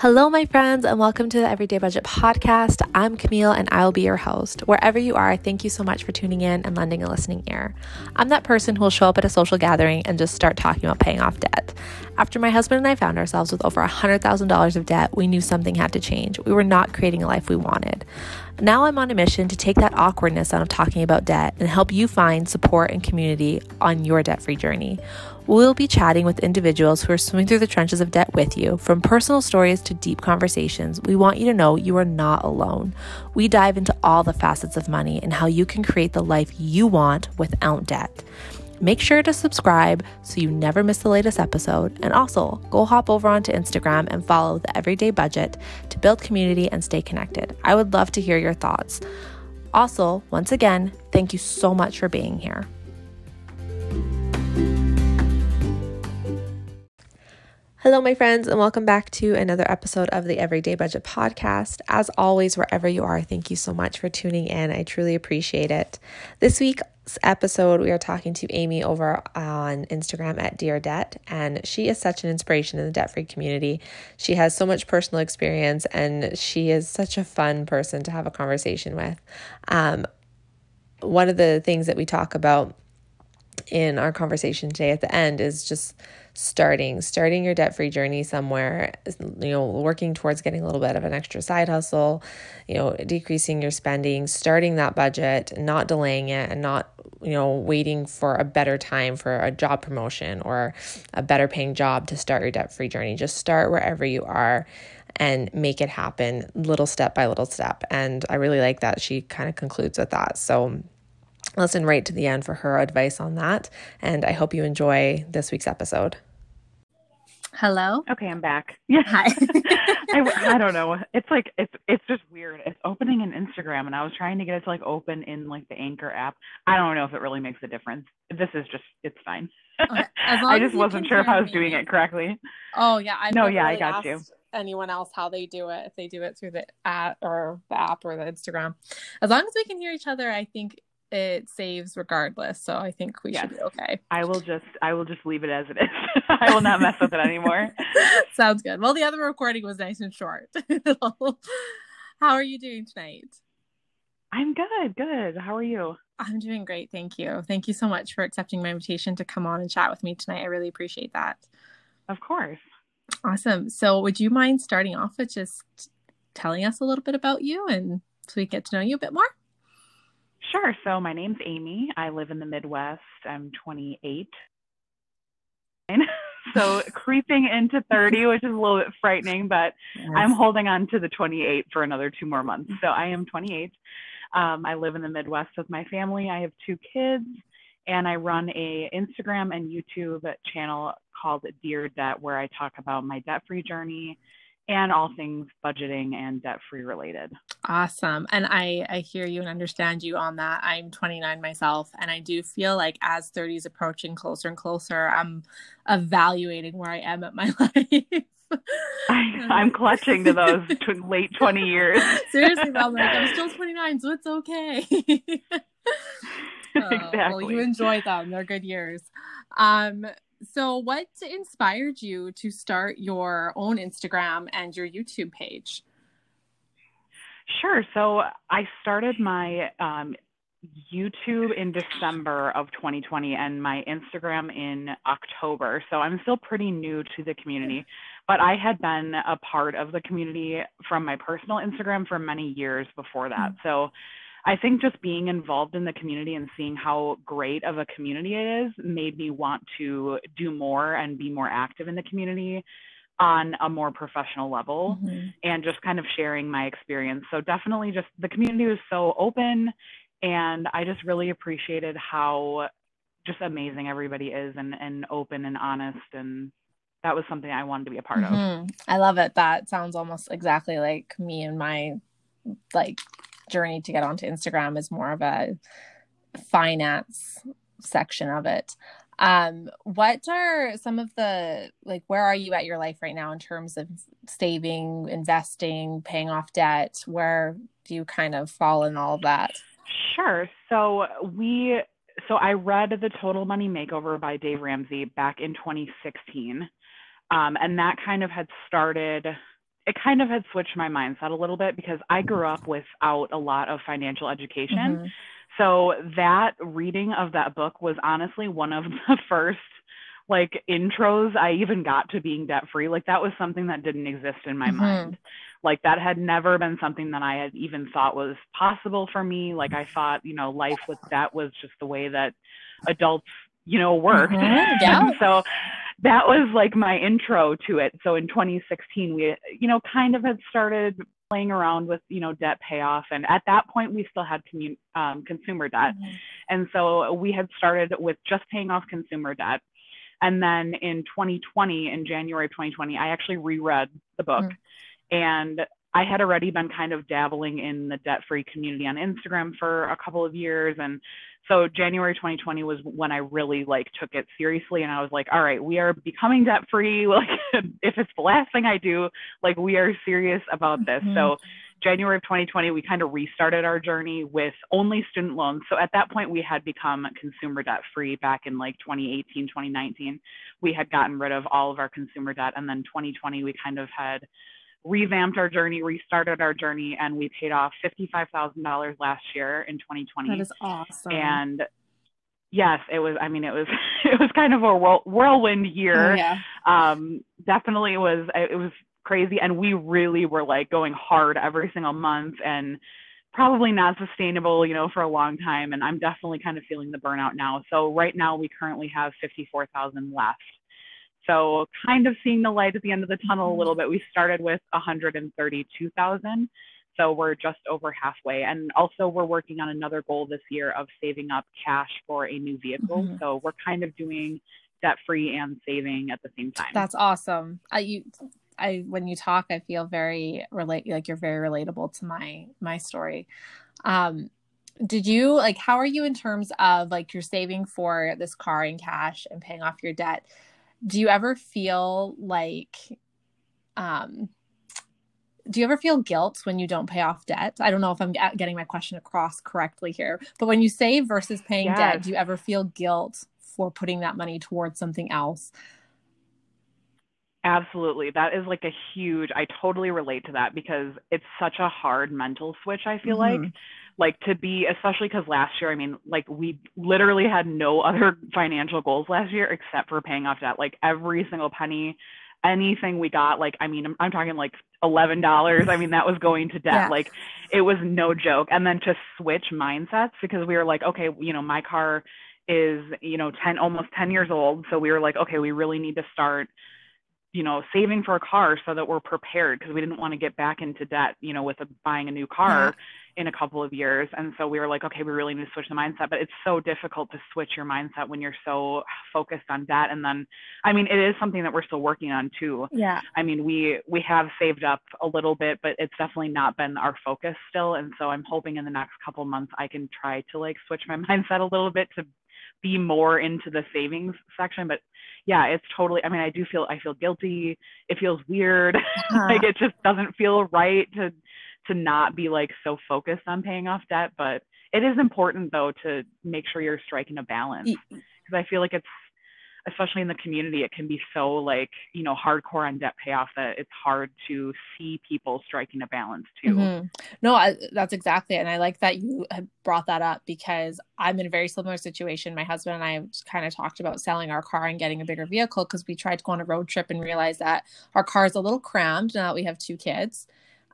Hello, my friends, and welcome to the Everyday Budget Podcast. I'm Camille, and I will be your host. Wherever you are, thank you so much for tuning in and lending a listening ear. I'm that person who will show up at a social gathering and just start talking about paying off debt. After my husband and I found ourselves with over $100,000 of debt, we knew something had to change. We were not creating a life we wanted. Now I'm on a mission to take that awkwardness out of talking about debt and help you find support and community on your debt free journey. We'll be chatting with individuals who are swimming through the trenches of debt with you. From personal stories to deep conversations, we want you to know you are not alone. We dive into all the facets of money and how you can create the life you want without debt. Make sure to subscribe so you never miss the latest episode. And also, go hop over onto Instagram and follow the Everyday Budget to build community and stay connected. I would love to hear your thoughts. Also, once again, thank you so much for being here. Hello, my friends, and welcome back to another episode of the Everyday Budget Podcast. As always, wherever you are, thank you so much for tuning in. I truly appreciate it. This week's episode, we are talking to Amy over on Instagram at Dear Debt, and she is such an inspiration in the debt free community. She has so much personal experience, and she is such a fun person to have a conversation with. Um, one of the things that we talk about in our conversation today at the end is just starting starting your debt-free journey somewhere you know working towards getting a little bit of an extra side hustle you know decreasing your spending starting that budget not delaying it and not you know waiting for a better time for a job promotion or a better paying job to start your debt-free journey. Just start wherever you are and make it happen little step by little step. And i really like that she kind of concludes with that. So listen right to the end for her advice on that. And I hope you enjoy this week's episode. Hello. Okay, I'm back. Yeah. Hi. I, I don't know. It's like it's it's just weird. It's opening an Instagram, and I was trying to get it to like open in like the Anchor app. I don't know if it really makes a difference. This is just it's fine. Okay. I just wasn't sure if I was me. doing it correctly. Oh yeah, I no, yeah, really I got you. Anyone else how they do it? If they do it through the app or the app or the Instagram, as long as we can hear each other, I think it saves regardless. So I think we yes. should be okay. I will just I will just leave it as it is. I will not mess with it anymore. Sounds good. Well, the other recording was nice and short. How are you doing tonight? I'm good. Good. How are you? I'm doing great. Thank you. Thank you so much for accepting my invitation to come on and chat with me tonight. I really appreciate that. Of course. Awesome. So, would you mind starting off with just telling us a little bit about you and so we get to know you a bit more? Sure. So my name's Amy. I live in the Midwest. I'm 28. so creeping into 30, which is a little bit frightening, but yes. I'm holding on to the 28 for another two more months. So I am 28. Um, I live in the Midwest with my family. I have two kids, and I run a Instagram and YouTube channel called Dear Debt, where I talk about my debt-free journey and all things budgeting and debt free related. Awesome. And I, I hear you and understand you on that. I'm 29 myself, and I do feel like as 30 is approaching closer and closer, I'm evaluating where I am at my life. I, am clutching to those t- late 20 years. Seriously, I'm like, I'm still 29, so it's okay. exactly. Uh, well, you enjoy them. They're good years. Um, so what inspired you to start your own Instagram and your YouTube page? Sure. So I started my um, YouTube in December of 2020 and my Instagram in October. So I'm still pretty new to the community, but I had been a part of the community from my personal Instagram for many years before that. Mm-hmm. So I think just being involved in the community and seeing how great of a community it is made me want to do more and be more active in the community on a more professional level mm-hmm. and just kind of sharing my experience. So definitely just the community was so open and I just really appreciated how just amazing everybody is and, and open and honest and that was something I wanted to be a part mm-hmm. of. I love it. That sounds almost exactly like me and my like journey to get onto Instagram is more of a finance section of it. Um, what are some of the like where are you at your life right now in terms of saving, investing, paying off debt? Where do you kind of fall in all of that? Sure. So we so I read The Total Money Makeover by Dave Ramsey back in 2016. Um, and that kind of had started it kind of had switched my mindset a little bit because I grew up without a lot of financial education. Mm-hmm. So that reading of that book was honestly one of the first like intros I even got to being debt free. Like that was something that didn't exist in my mm-hmm. mind. Like that had never been something that I had even thought was possible for me. Like I thought, you know, life with debt was just the way that adults, you know, worked. Mm-hmm. Yeah. so that was like my intro to it. So in 2016, we, you know, kind of had started playing around with, you know, debt payoff. And at that point, we still had commun- um, consumer debt. Mm-hmm. And so we had started with just paying off consumer debt. And then in 2020, in January 2020, I actually reread the book. Mm-hmm. And I had already been kind of dabbling in the debt free community on Instagram for a couple of years. And so January 2020 was when I really like took it seriously and I was like, all right, we are becoming debt free. Like if it's the last thing I do, like we are serious about this. Mm-hmm. So January of 2020, we kind of restarted our journey with only student loans. So at that point, we had become consumer debt free back in like 2018, 2019. We had gotten rid of all of our consumer debt. And then 2020, we kind of had revamped our journey, restarted our journey, and we paid off $55,000 last year in 2020. That is awesome. And yes, it was, I mean, it was, it was kind of a whirlwind year. Oh, yeah. Um, definitely was, it was crazy. And we really were like going hard every single month and probably not sustainable, you know, for a long time. And I'm definitely kind of feeling the burnout now. So right now we currently have 54,000 left so kind of seeing the light at the end of the tunnel a little bit. We started with 132,000. So we're just over halfway. And also we're working on another goal this year of saving up cash for a new vehicle. Mm-hmm. So we're kind of doing debt free and saving at the same time. That's awesome. I you I when you talk I feel very relate like you're very relatable to my my story. Um did you like how are you in terms of like you're saving for this car in cash and paying off your debt? Do you ever feel like um do you ever feel guilt when you don't pay off debt? I don't know if I'm getting my question across correctly here, but when you save versus paying yes. debt, do you ever feel guilt for putting that money towards something else? Absolutely. That is like a huge, I totally relate to that because it's such a hard mental switch, I feel mm-hmm. like like to be especially because last year i mean like we literally had no other financial goals last year except for paying off debt. Like every single penny anything we got like i mean i'm, I'm talking like eleven dollars. I mean that was going to debt. Yeah. like it was no joke. And then to switch mindsets because we were like okay you know my car is you know 10 almost 10 years old. So we were like okay we really need to start you know saving for a car so that we're prepared because we didn't want to get back into debt you know with a, buying a new car in a couple of years. And so we were like, okay, we really need to switch the mindset. But it's so difficult to switch your mindset when you're so focused on that. And then, I mean, it is something that we're still working on too. Yeah. I mean, we we have saved up a little bit, but it's definitely not been our focus still. And so I'm hoping in the next couple months I can try to like switch my mindset a little bit to be more into the savings section but yeah it's totally i mean i do feel i feel guilty it feels weird uh-huh. like it just doesn't feel right to to not be like so focused on paying off debt but it is important though to make sure you're striking a balance. Because i feel like it's especially in the community it can be so like you know hardcore on debt payoff that it's hard to see people striking a balance too. Mm-hmm. no I, that's exactly it and i like that you brought that up because i'm in a very similar situation. My husband and i kind of talked about selling our car and getting a bigger vehicle because we tried to go on a road trip and realized that our car is a little crammed now that we have two kids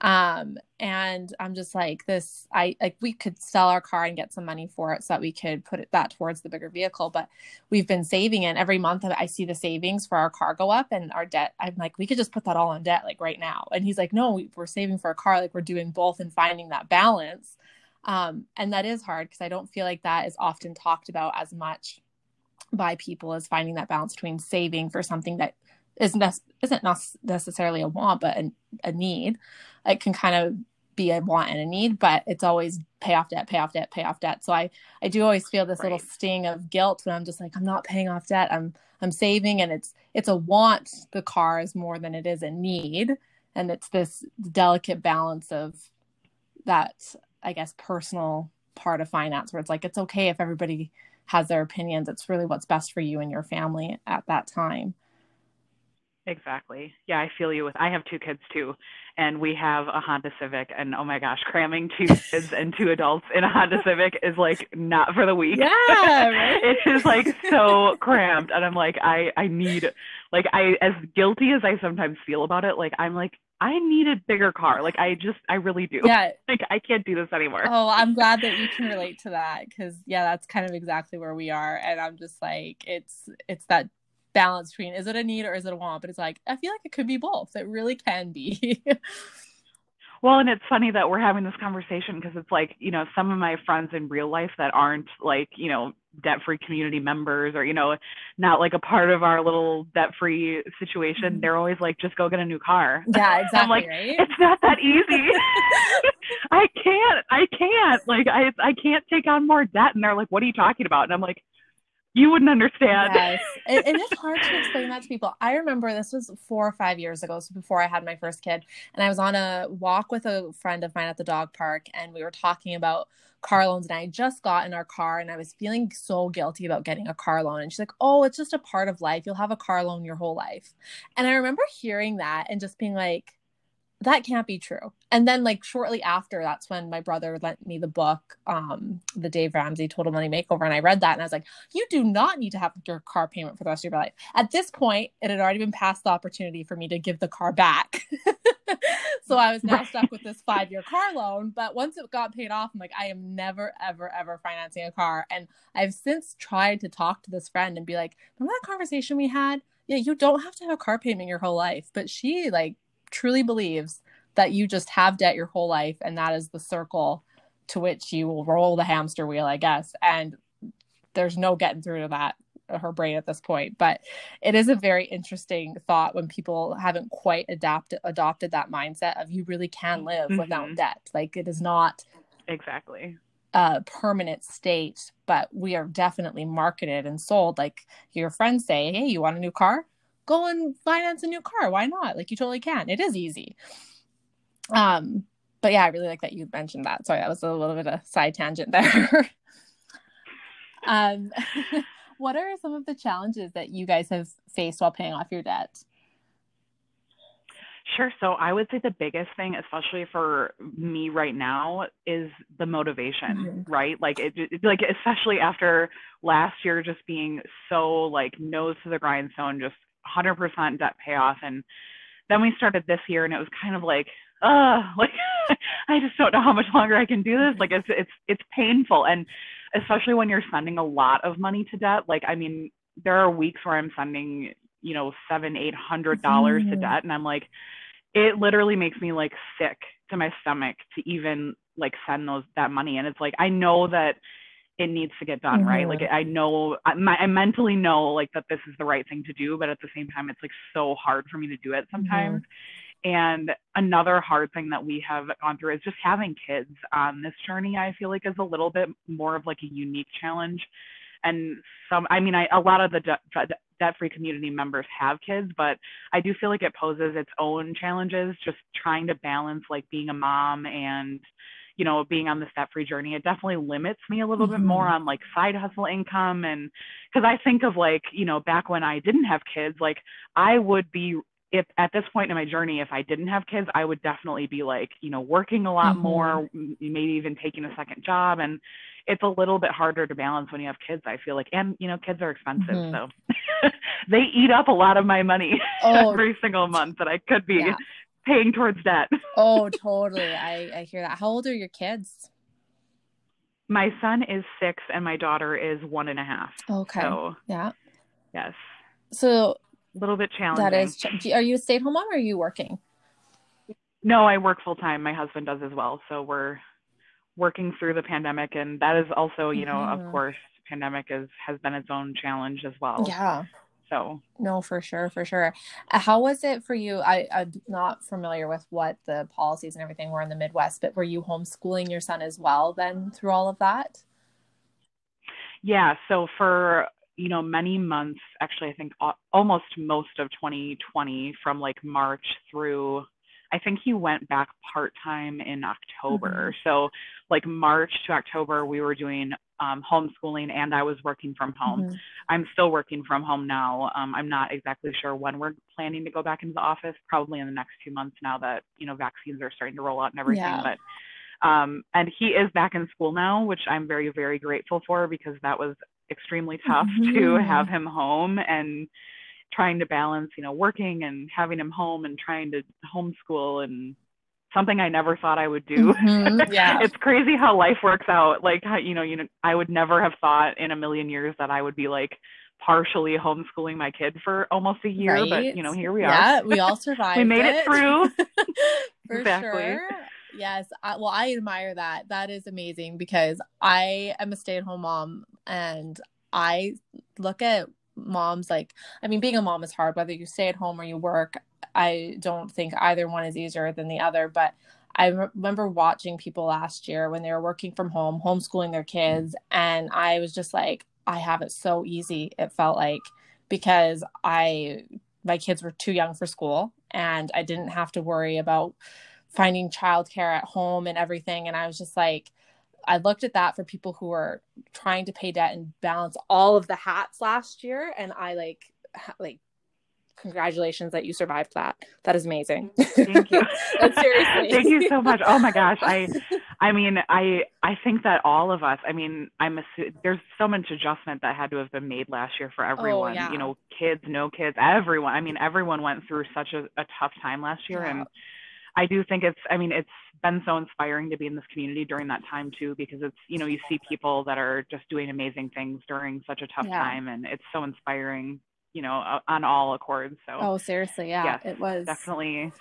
um and i'm just like this i like we could sell our car and get some money for it so that we could put it that towards the bigger vehicle but we've been saving and every month i see the savings for our car go up and our debt i'm like we could just put that all on debt like right now. And he's like no we're saving for a car. Like we're doing both and finding that balance. Um and that is hard because i don't feel like that is often talked about as much by people as finding that balance between saving for something that isn't isn't necessarily a want but a, a need. It can kind of be a want and a need but it's always pay off debt pay off debt pay off debt. So i i do always feel this right. little sting of guilt when i'm just like i'm not paying off debt. I'm i'm saving and it's it's a want the car is more than it is a need. And it's this delicate balance of that i guess personal part of finance where it's like it's okay if everybody has their opinions. It's really what's best for you and your family at that time Exactly. Yeah, I feel you with I have two kids too. And we have a Honda Civic and oh my gosh, cramming two kids and two adults in a Honda Civic is like not for the weak. Yeah. Right? it is just like so cramped. And I'm like, I, I need like I as guilty as I sometimes feel about it, like I'm like, I need a bigger car. Like I just I really do. Yeah. Like I can't do this anymore. Oh, I'm glad that you can relate to that because yeah, that's kind of exactly where we are. And I'm just like, it's it's that balance between is it a need or is it a want? But it's like I feel like it could be both. It really can be. well, and it's funny that we're having this conversation because it's like, you know, some of my friends in real life that aren't like, you know, debt free community members or, you know, not like a part of our little debt free situation, mm-hmm. they're always like, just go get a new car. Yeah, exactly. I'm like, right? it's not that easy. I can't. I can't. Like I I can't take on more debt. And they're like, what are you talking about? And I'm like, you wouldn't understand. Yes. it, it is hard to explain that to people. I remember this was four or five years ago, so before I had my first kid, and I was on a walk with a friend of mine at the dog park, and we were talking about car loans. And I just got in our car, and I was feeling so guilty about getting a car loan. And she's like, "Oh, it's just a part of life. You'll have a car loan your whole life." And I remember hearing that and just being like, that can't be true. And then like shortly after, that's when my brother lent me the book, um, the Dave Ramsey Total Money Makeover, and I read that and I was like, you do not need to have your car payment for the rest of your life. At this point, it had already been past the opportunity for me to give the car back. so I was now stuck with this five year car loan. But once it got paid off, I'm like, I am never, ever, ever financing a car. And I've since tried to talk to this friend and be like, remember that conversation we had? Yeah, you don't have to have a car payment your whole life. But she like truly believes that you just have debt your whole life and that is the circle to which you will roll the hamster wheel, I guess. And there's no getting through to that her brain at this point. But it is a very interesting thought when people haven't quite adapted adopted that mindset of you really can live mm-hmm. without debt. Like it is not exactly. a permanent state but we are definitely marketed and sold. Like your friends say hey you want a new car go and finance a new car. Why not? Like you totally can. It is easy. Um, but yeah, I really like that you mentioned that. Sorry, that was a little bit of side tangent there. um, what are some of the challenges that you guys have faced while paying off your debt? Sure. So I would say the biggest thing, especially for me right now, is the motivation, mm-hmm. right? Like it, it, like especially after last year just being so like nose to the grindstone, just 100% debt payoff. And then we started this year and it was kind of like, uh, like I just don't know how much longer I can do this. Like it's, it's, it's painful. And especially when you're sending a lot of money to debt, like, I mean, there are weeks where I'm sending, you know, seven, eight hundred dollars mm. to debt. And I'm like, it literally makes me like sick to my stomach to even like send those that money. And it's like, I know that it needs to get done mm-hmm. right like i know I, my, I mentally know like that this is the right thing to do but at the same time it's like so hard for me to do it sometimes mm-hmm. and another hard thing that we have gone through is just having kids on this journey i feel like is a little bit more of like a unique challenge and some i mean i a lot of the de- debt-free community members have kids but i do feel like it poses its own challenges just trying to balance like being a mom and you know, being on the step free journey, it definitely limits me a little mm-hmm. bit more on like side hustle income. And because I think of like, you know, back when I didn't have kids, like I would be, if at this point in my journey, if I didn't have kids, I would definitely be like, you know, working a lot mm-hmm. more, maybe even taking a second job. And it's a little bit harder to balance when you have kids, I feel like. And, you know, kids are expensive. Mm-hmm. So they eat up a lot of my money oh, every single month that I could be yeah paying towards debt. oh, totally. I, I hear that. How old are your kids? My son is six and my daughter is one and a half. Okay. So, yeah. Yes. So a little bit challenging. That is. Are you a stay at home mom or are you working? No, I work full time. My husband does as well. So we're working through the pandemic, and that is also, you know, mm-hmm. of course, pandemic is has been its own challenge as well. Yeah. So no, for sure, for sure. Uh, how was it for you? I, I'm not familiar with what the policies and everything were in the Midwest, but were you homeschooling your son as well then through all of that? Yeah. So for you know many months, actually, I think almost most of 2020, from like March through I think he went back part time in October. Mm-hmm. So like March to October, we were doing um, homeschooling and I was working from home. Mm-hmm. I'm still working from home now. Um, I'm not exactly sure when we're planning to go back into the office, probably in the next two months now that, you know, vaccines are starting to roll out and everything. Yeah. But, um, and he is back in school now, which I'm very, very grateful for because that was extremely tough mm-hmm. to have him home and trying to balance, you know, working and having him home and trying to homeschool and something I never thought I would do. Mm-hmm, yeah. it's crazy how life works out. Like, you know, you know, I would never have thought in a million years that I would be like partially homeschooling my kid for almost a year, right? but you know, here we are. Yeah, we all survived. we made it, it through. for exactly. Sure. Yes. I, well, I admire that. That is amazing because I am a stay-at-home mom and I look at moms like I mean being a mom is hard whether you stay at home or you work. I don't think either one is easier than the other, but I remember watching people last year when they were working from home, homeschooling their kids, and I was just like, I have it so easy. It felt like because I my kids were too young for school and I didn't have to worry about finding childcare at home and everything. And I was just like, I looked at that for people who were trying to pay debt and balance all of the hats last year, and I like like congratulations that you survived that. That is amazing. Thank you. seriously. Thank you so much. Oh my gosh. I I mean, I I think that all of us, I mean, I'm assu- there's so much adjustment that had to have been made last year for oh, everyone. Oh, yeah. You know, kids, no kids, everyone. I mean, everyone went through such a, a tough time last year yeah. and I do think it's I mean, it's been so inspiring to be in this community during that time too because it's, you know, you see people that are just doing amazing things during such a tough yeah. time and it's so inspiring you know, uh, on all accords. So. Oh, seriously, yeah, yes, it was definitely.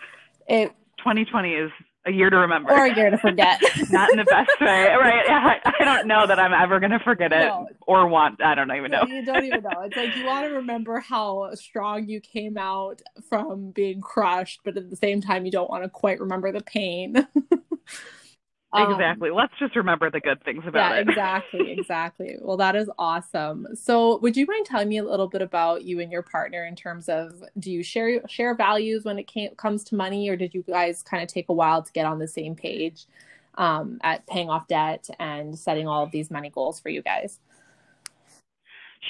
It 2020 is a year to remember or a year to forget. Not in the best way, right? I, I don't know that I'm ever going to forget it no. or want. I don't even know. You don't even know. It's like you want to remember how strong you came out from being crushed, but at the same time, you don't want to quite remember the pain. Um, exactly. Um, Let's just remember the good things about yeah, it. exactly. Exactly. Well, that is awesome. So, would you mind telling me a little bit about you and your partner in terms of do you share share values when it came, comes to money, or did you guys kind of take a while to get on the same page um, at paying off debt and setting all of these money goals for you guys?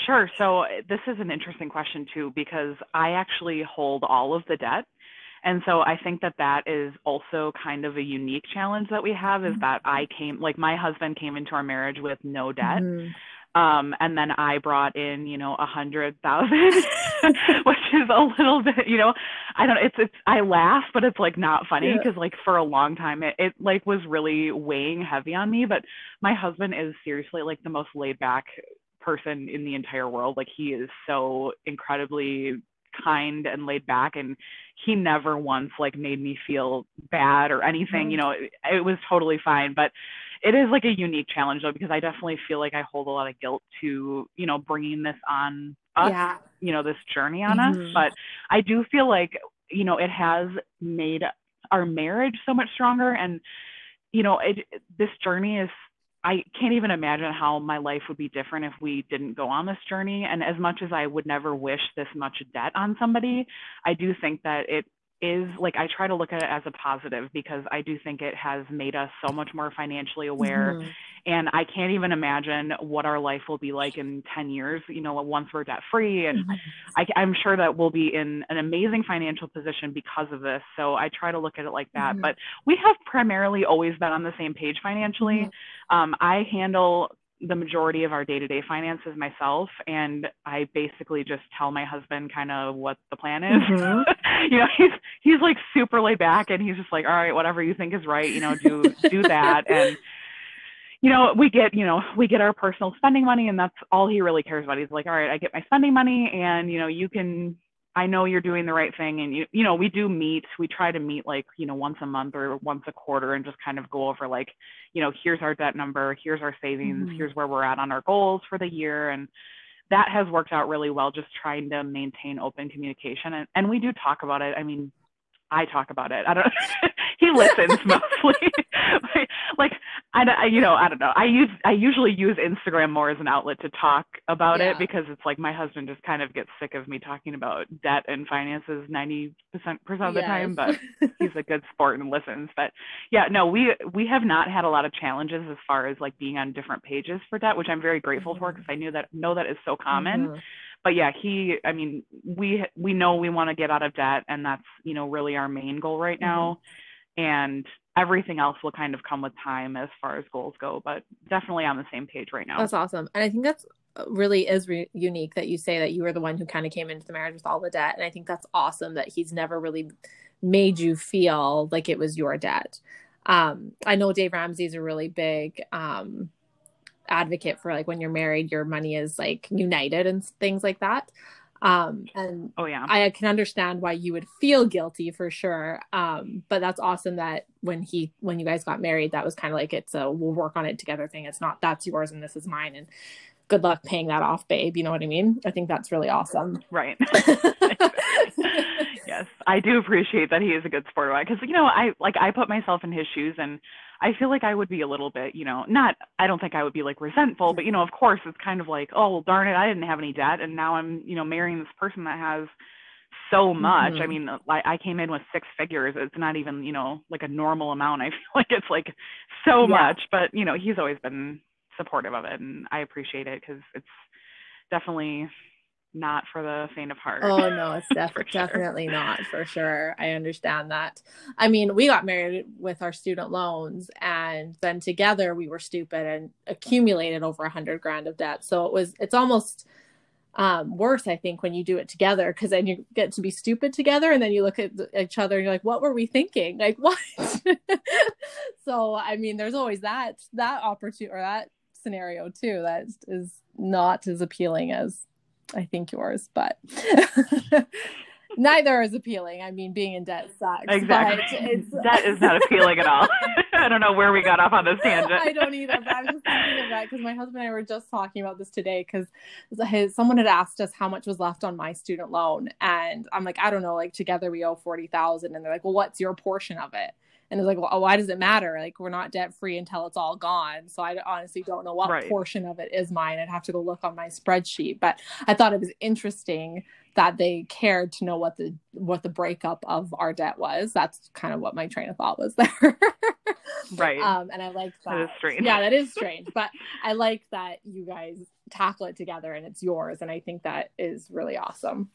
Sure. So, this is an interesting question too because I actually hold all of the debt and so I think that that is also kind of a unique challenge that we have is mm-hmm. that I came, like my husband came into our marriage with no debt. Mm-hmm. Um, and then I brought in, you know, a hundred thousand, which is a little bit, you know, I don't, it's, it's, I laugh, but it's like not funny because yeah. like for a long time it, it like was really weighing heavy on me. But my husband is seriously like the most laid back person in the entire world. Like he is so incredibly kind and laid back and he never once like made me feel bad or anything mm-hmm. you know it, it was totally fine but it is like a unique challenge though because i definitely feel like i hold a lot of guilt to you know bringing this on us yeah. you know this journey on mm-hmm. us but i do feel like you know it has made our marriage so much stronger and you know it this journey is I can't even imagine how my life would be different if we didn't go on this journey. And as much as I would never wish this much debt on somebody, I do think that it is like I try to look at it as a positive because I do think it has made us so much more financially aware. Mm-hmm. And I can't even imagine what our life will be like in 10 years, you know, once we're debt free. And mm-hmm. I, I'm sure that we'll be in an amazing financial position because of this. So I try to look at it like that. Mm-hmm. But we have primarily always been on the same page financially. Mm-hmm. Um, I handle the majority of our day-to-day finances myself and i basically just tell my husband kind of what the plan is. Mm-hmm. you know he's he's like super laid back and he's just like all right whatever you think is right you know do do that. And you know we get you know we get our personal spending money and that's all he really cares about. He's like all right i get my spending money and you know you can I know you're doing the right thing and you you know we do meet we try to meet like you know once a month or once a quarter and just kind of go over like you know here's our debt number here's our savings mm-hmm. here's where we're at on our goals for the year. And that has worked out really well just trying to maintain open communication. And, and we do talk about it. I mean I talk about it. I don't he listens mostly. like I, I, you know, I don't know. I use I usually use Instagram more as an outlet to talk about yeah. it because it's like my husband just kind of gets sick of me talking about debt and finances 90% of the yes. time, but he's a good sport and listens. But yeah, no, we we have not had a lot of challenges as far as like being on different pages for debt, which I'm very grateful mm-hmm. for because I knew that know that is so common. Mm-hmm but yeah, he, I mean, we, we know we want to get out of debt and that's, you know, really our main goal right now. And everything else will kind of come with time as far as goals go, but definitely on the same page right now. That's awesome. And I think that's uh, really is re- unique that you say that you were the one who kind of came into the marriage with all the debt. And I think that's awesome that he's never really made you feel like it was your debt. Um, I know Dave Ramsey is a really big, um, advocate for like when you're married your money is like united and things like that um and oh yeah. I can understand why you would feel guilty for sure. Um but that's awesome that when he when you guys got married that was kind of like it's a we'll work on it together thing. It's not that's yours and this is mine. And good luck paying that off babe. You know what i mean? I think that's really awesome. Right. Yes i do appreciate that he is a good sport. About because you know i like i put myself in his shoes and I feel like I would be a little bit, you know, not, I don't think I would be like resentful, but, you know, of course, it's kind of like, oh, well, darn it, I didn't have any debt. And now I'm, you know, marrying this person that has so much. Mm-hmm. I mean, I, I came in with six figures. It's not even, you know, like a normal amount. I feel like it's like so yeah. much, but, you know, he's always been supportive of it. And I appreciate it because it's definitely not for the faint of heart. Oh no, it's def- sure. definitely not for sure. I understand that. I mean, we got married with our student loans, and then together we were stupid and accumulated over a hundred grand of debt. So it was, it's almost um, worse, I think, when you do it together because then you get to be stupid together, and then you look at each other and you're like, "What were we thinking? Like what?" so I mean, there's always that that opportunity or that scenario too that is not as appealing as I think yours, but neither is appealing. I mean, being in debt sucks. Exactly. debt is not appealing at all. I don't know where we got off on this tangent. I don't either, but I was just thinking of that because my husband and I were just talking about this today because someone had asked us how much was left on my student loan. And I'm like, I don't know, like together we owe 40,000. And they're like, well, what's your portion of it? And it's like well why does it matter? Like we're not debt free until it's all gone. So i honestly don't know what right. portion of it is mine. I'd have to go look on my spreadsheet but i thought it was interesting that they cared to know what the what the breakup of our debt was. That's kind of what my train of thought was there. Right. Um and i like that, that. is strange. Yeah that is strange but i like that you guys tackle it together and it's yours and i think that is really awesome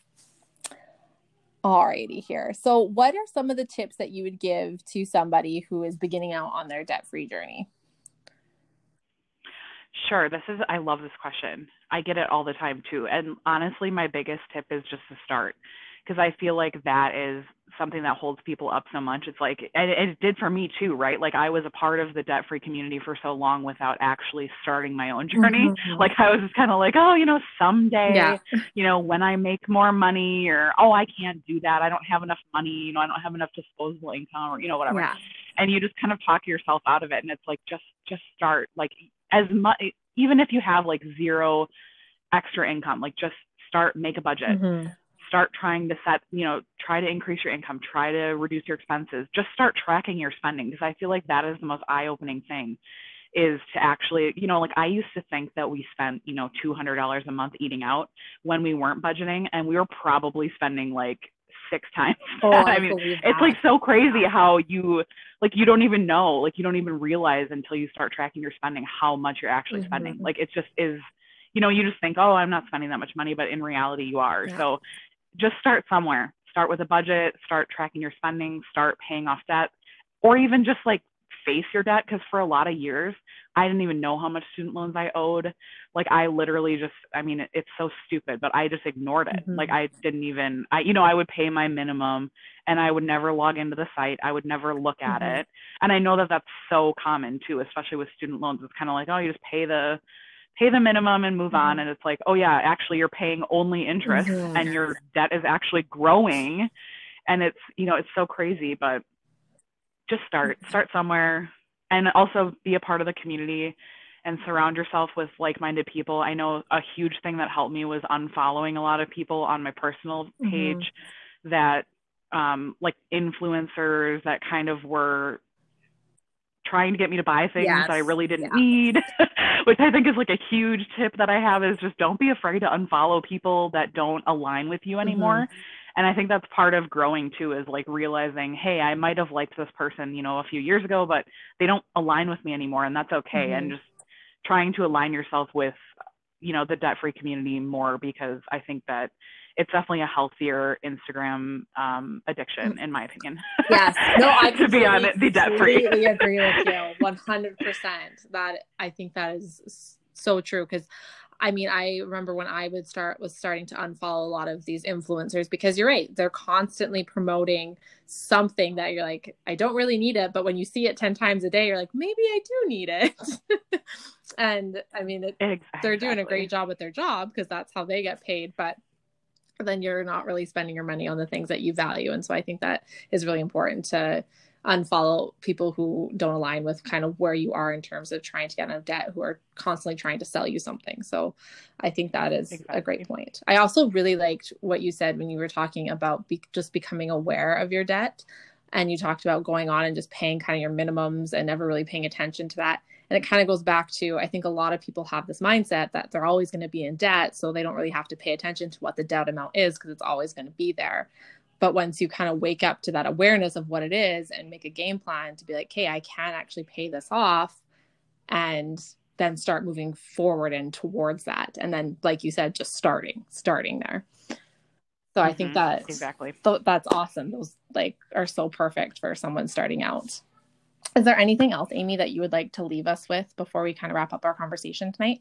Alrighty here. So, what are some of the tips that you would give to somebody who is beginning out on their debt free journey? Sure. This is, I love this question. I get it all the time too. And honestly, my biggest tip is just to start because I feel like that is something that holds people up so much. It's like, and it did for me too, right? Like I was a part of the debt free community for so long without actually starting my own journey. Mm-hmm. Like I was just kind of like, oh, you know, someday, yeah. you know, when I make more money or, oh, I can't do that. I don't have enough money. You know, I don't have enough disposable income or, you know, whatever. Yeah. And you just kind of talk yourself out of it. And it's like, just, just start like as much, even if you have like zero extra income, like just start, make a budget. Mm-hmm start trying to set, you know, try to increase your income, try to reduce your expenses, just start tracking your spending because I feel like that is the most eye opening thing is to actually, you know, like I used to think that we spent, you know, $200 a month eating out when we weren't budgeting and we were probably spending like six times. Oh, I, I mean, it's like so crazy how you like you don't even know, like you don't even realize until you start tracking your spending how much you're actually mm-hmm. spending. Like it just is you know, you just think, oh, I'm not spending that much money, but in reality, you are. Yeah. So just start somewhere. Start with a budget, start tracking your spending, start paying off debt, or even just like face your debt. Because for a lot of years, I didn't even know how much student loans I owed. Like I literally just, I mean, it, it's so stupid, but I just ignored it. Mm-hmm. Like I didn't even, I, you know, I would pay my minimum and I would never log into the site. I would never look at mm-hmm. it. And I know that that's so common too, especially with student loans. It's kind of like, oh, you just pay the pay the minimum and move on. Mm-hmm. And it's like, oh yeah, actually you're paying only interest mm-hmm. and your debt is actually growing. And it's, you know, it's so crazy, but just start, mm-hmm. start somewhere and also be a part of the community and surround yourself with like-minded people. I know a huge thing that helped me was unfollowing a lot of people on my personal page mm-hmm. that um, like influencers that kind of were trying to get me to buy things yes. that I really didn't yeah. need, which I think is like a huge tip that I have is just don't be afraid to unfollow people that don't align with you anymore. Mm-hmm. And I think that's part of growing too is like realizing, hey, I might have liked this person, you know, a few years ago, but they don't align with me anymore and that's okay. Mm-hmm. And just trying to align yourself with, you know, the debt free community more because I think that it's definitely a healthier Instagram um, addiction, in my opinion. Yes, no, I to be on it, the debt free. Completely agree with you, one hundred percent. That I think that is so true because. I mean, I remember when I would start was starting to unfollow a lot of these influencers because you're right, they're constantly promoting something that you're like, I don't really need it, but when you see it 10 times a day, you're like, maybe I do need it. and I mean, it, exactly. they're doing a great job at their job because that's how they get paid, but then you're not really spending your money on the things that you value. And so I think that is really important to unfollow people who don't align with kind of where you are in terms of trying to get out of debt, who are constantly trying to sell you something. So I think that is exactly. a great point. I also really liked what you said when you were talking about be- just becoming aware of your debt. And you talked about going on and just paying kind of your minimums and never really paying attention to that. And it kind of goes back to I think a lot of people have this mindset that they're always going to be in debt. So they don't really have to pay attention to what the debt amount is because it's always going to be there. But once you kind of wake up to that awareness of what it is and make a game plan to be like, hey, I can actually pay this off and then start moving forward and towards that. And then, like you said, just starting, starting there. So mm-hmm. I think mm-hmm. that exactly th- that's awesome. Those like are so perfect for someone starting out. Is there anything else, Amy, that you would like to leave us with before we kind of wrap up our conversation tonight?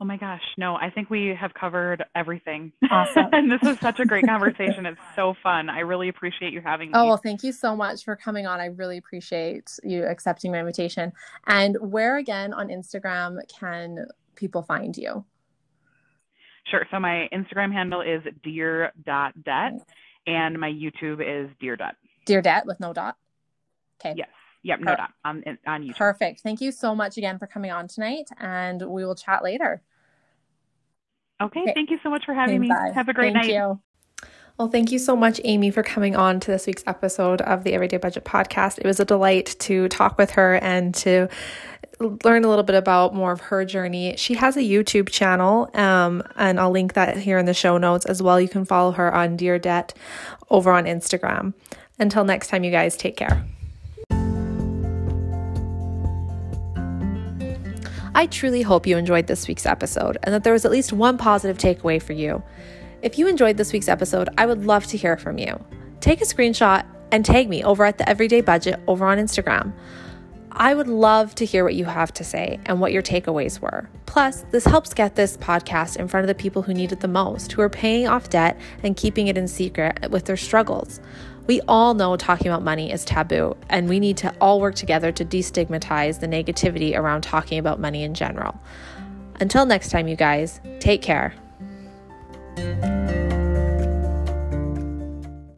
Oh my gosh, no, I think we have covered everything. Awesome. and this was such a great conversation. It's so fun. I really appreciate you having oh, me. Oh, well, thank you so much for coming on. I really appreciate you accepting my invitation. And where again on Instagram can people find you? Sure. So my Instagram handle is dear.debt and my YouTube is dear debt. Dear debt with no dot. Okay. Yes. Yep. No doubt. On, on YouTube. Perfect. Thank you so much again for coming on tonight, and we will chat later. Okay. okay. Thank you so much for having me. Bye. Have a great thank night. You. Well, thank you so much, Amy, for coming on to this week's episode of the Everyday Budget podcast. It was a delight to talk with her and to learn a little bit about more of her journey. She has a YouTube channel, um, and I'll link that here in the show notes as well. You can follow her on Dear Debt over on Instagram. Until next time, you guys take care. I truly hope you enjoyed this week's episode and that there was at least one positive takeaway for you. If you enjoyed this week's episode, I would love to hear from you. Take a screenshot and tag me over at the Everyday Budget over on Instagram. I would love to hear what you have to say and what your takeaways were. Plus, this helps get this podcast in front of the people who need it the most, who are paying off debt and keeping it in secret with their struggles. We all know talking about money is taboo, and we need to all work together to destigmatize the negativity around talking about money in general. Until next time, you guys, take care.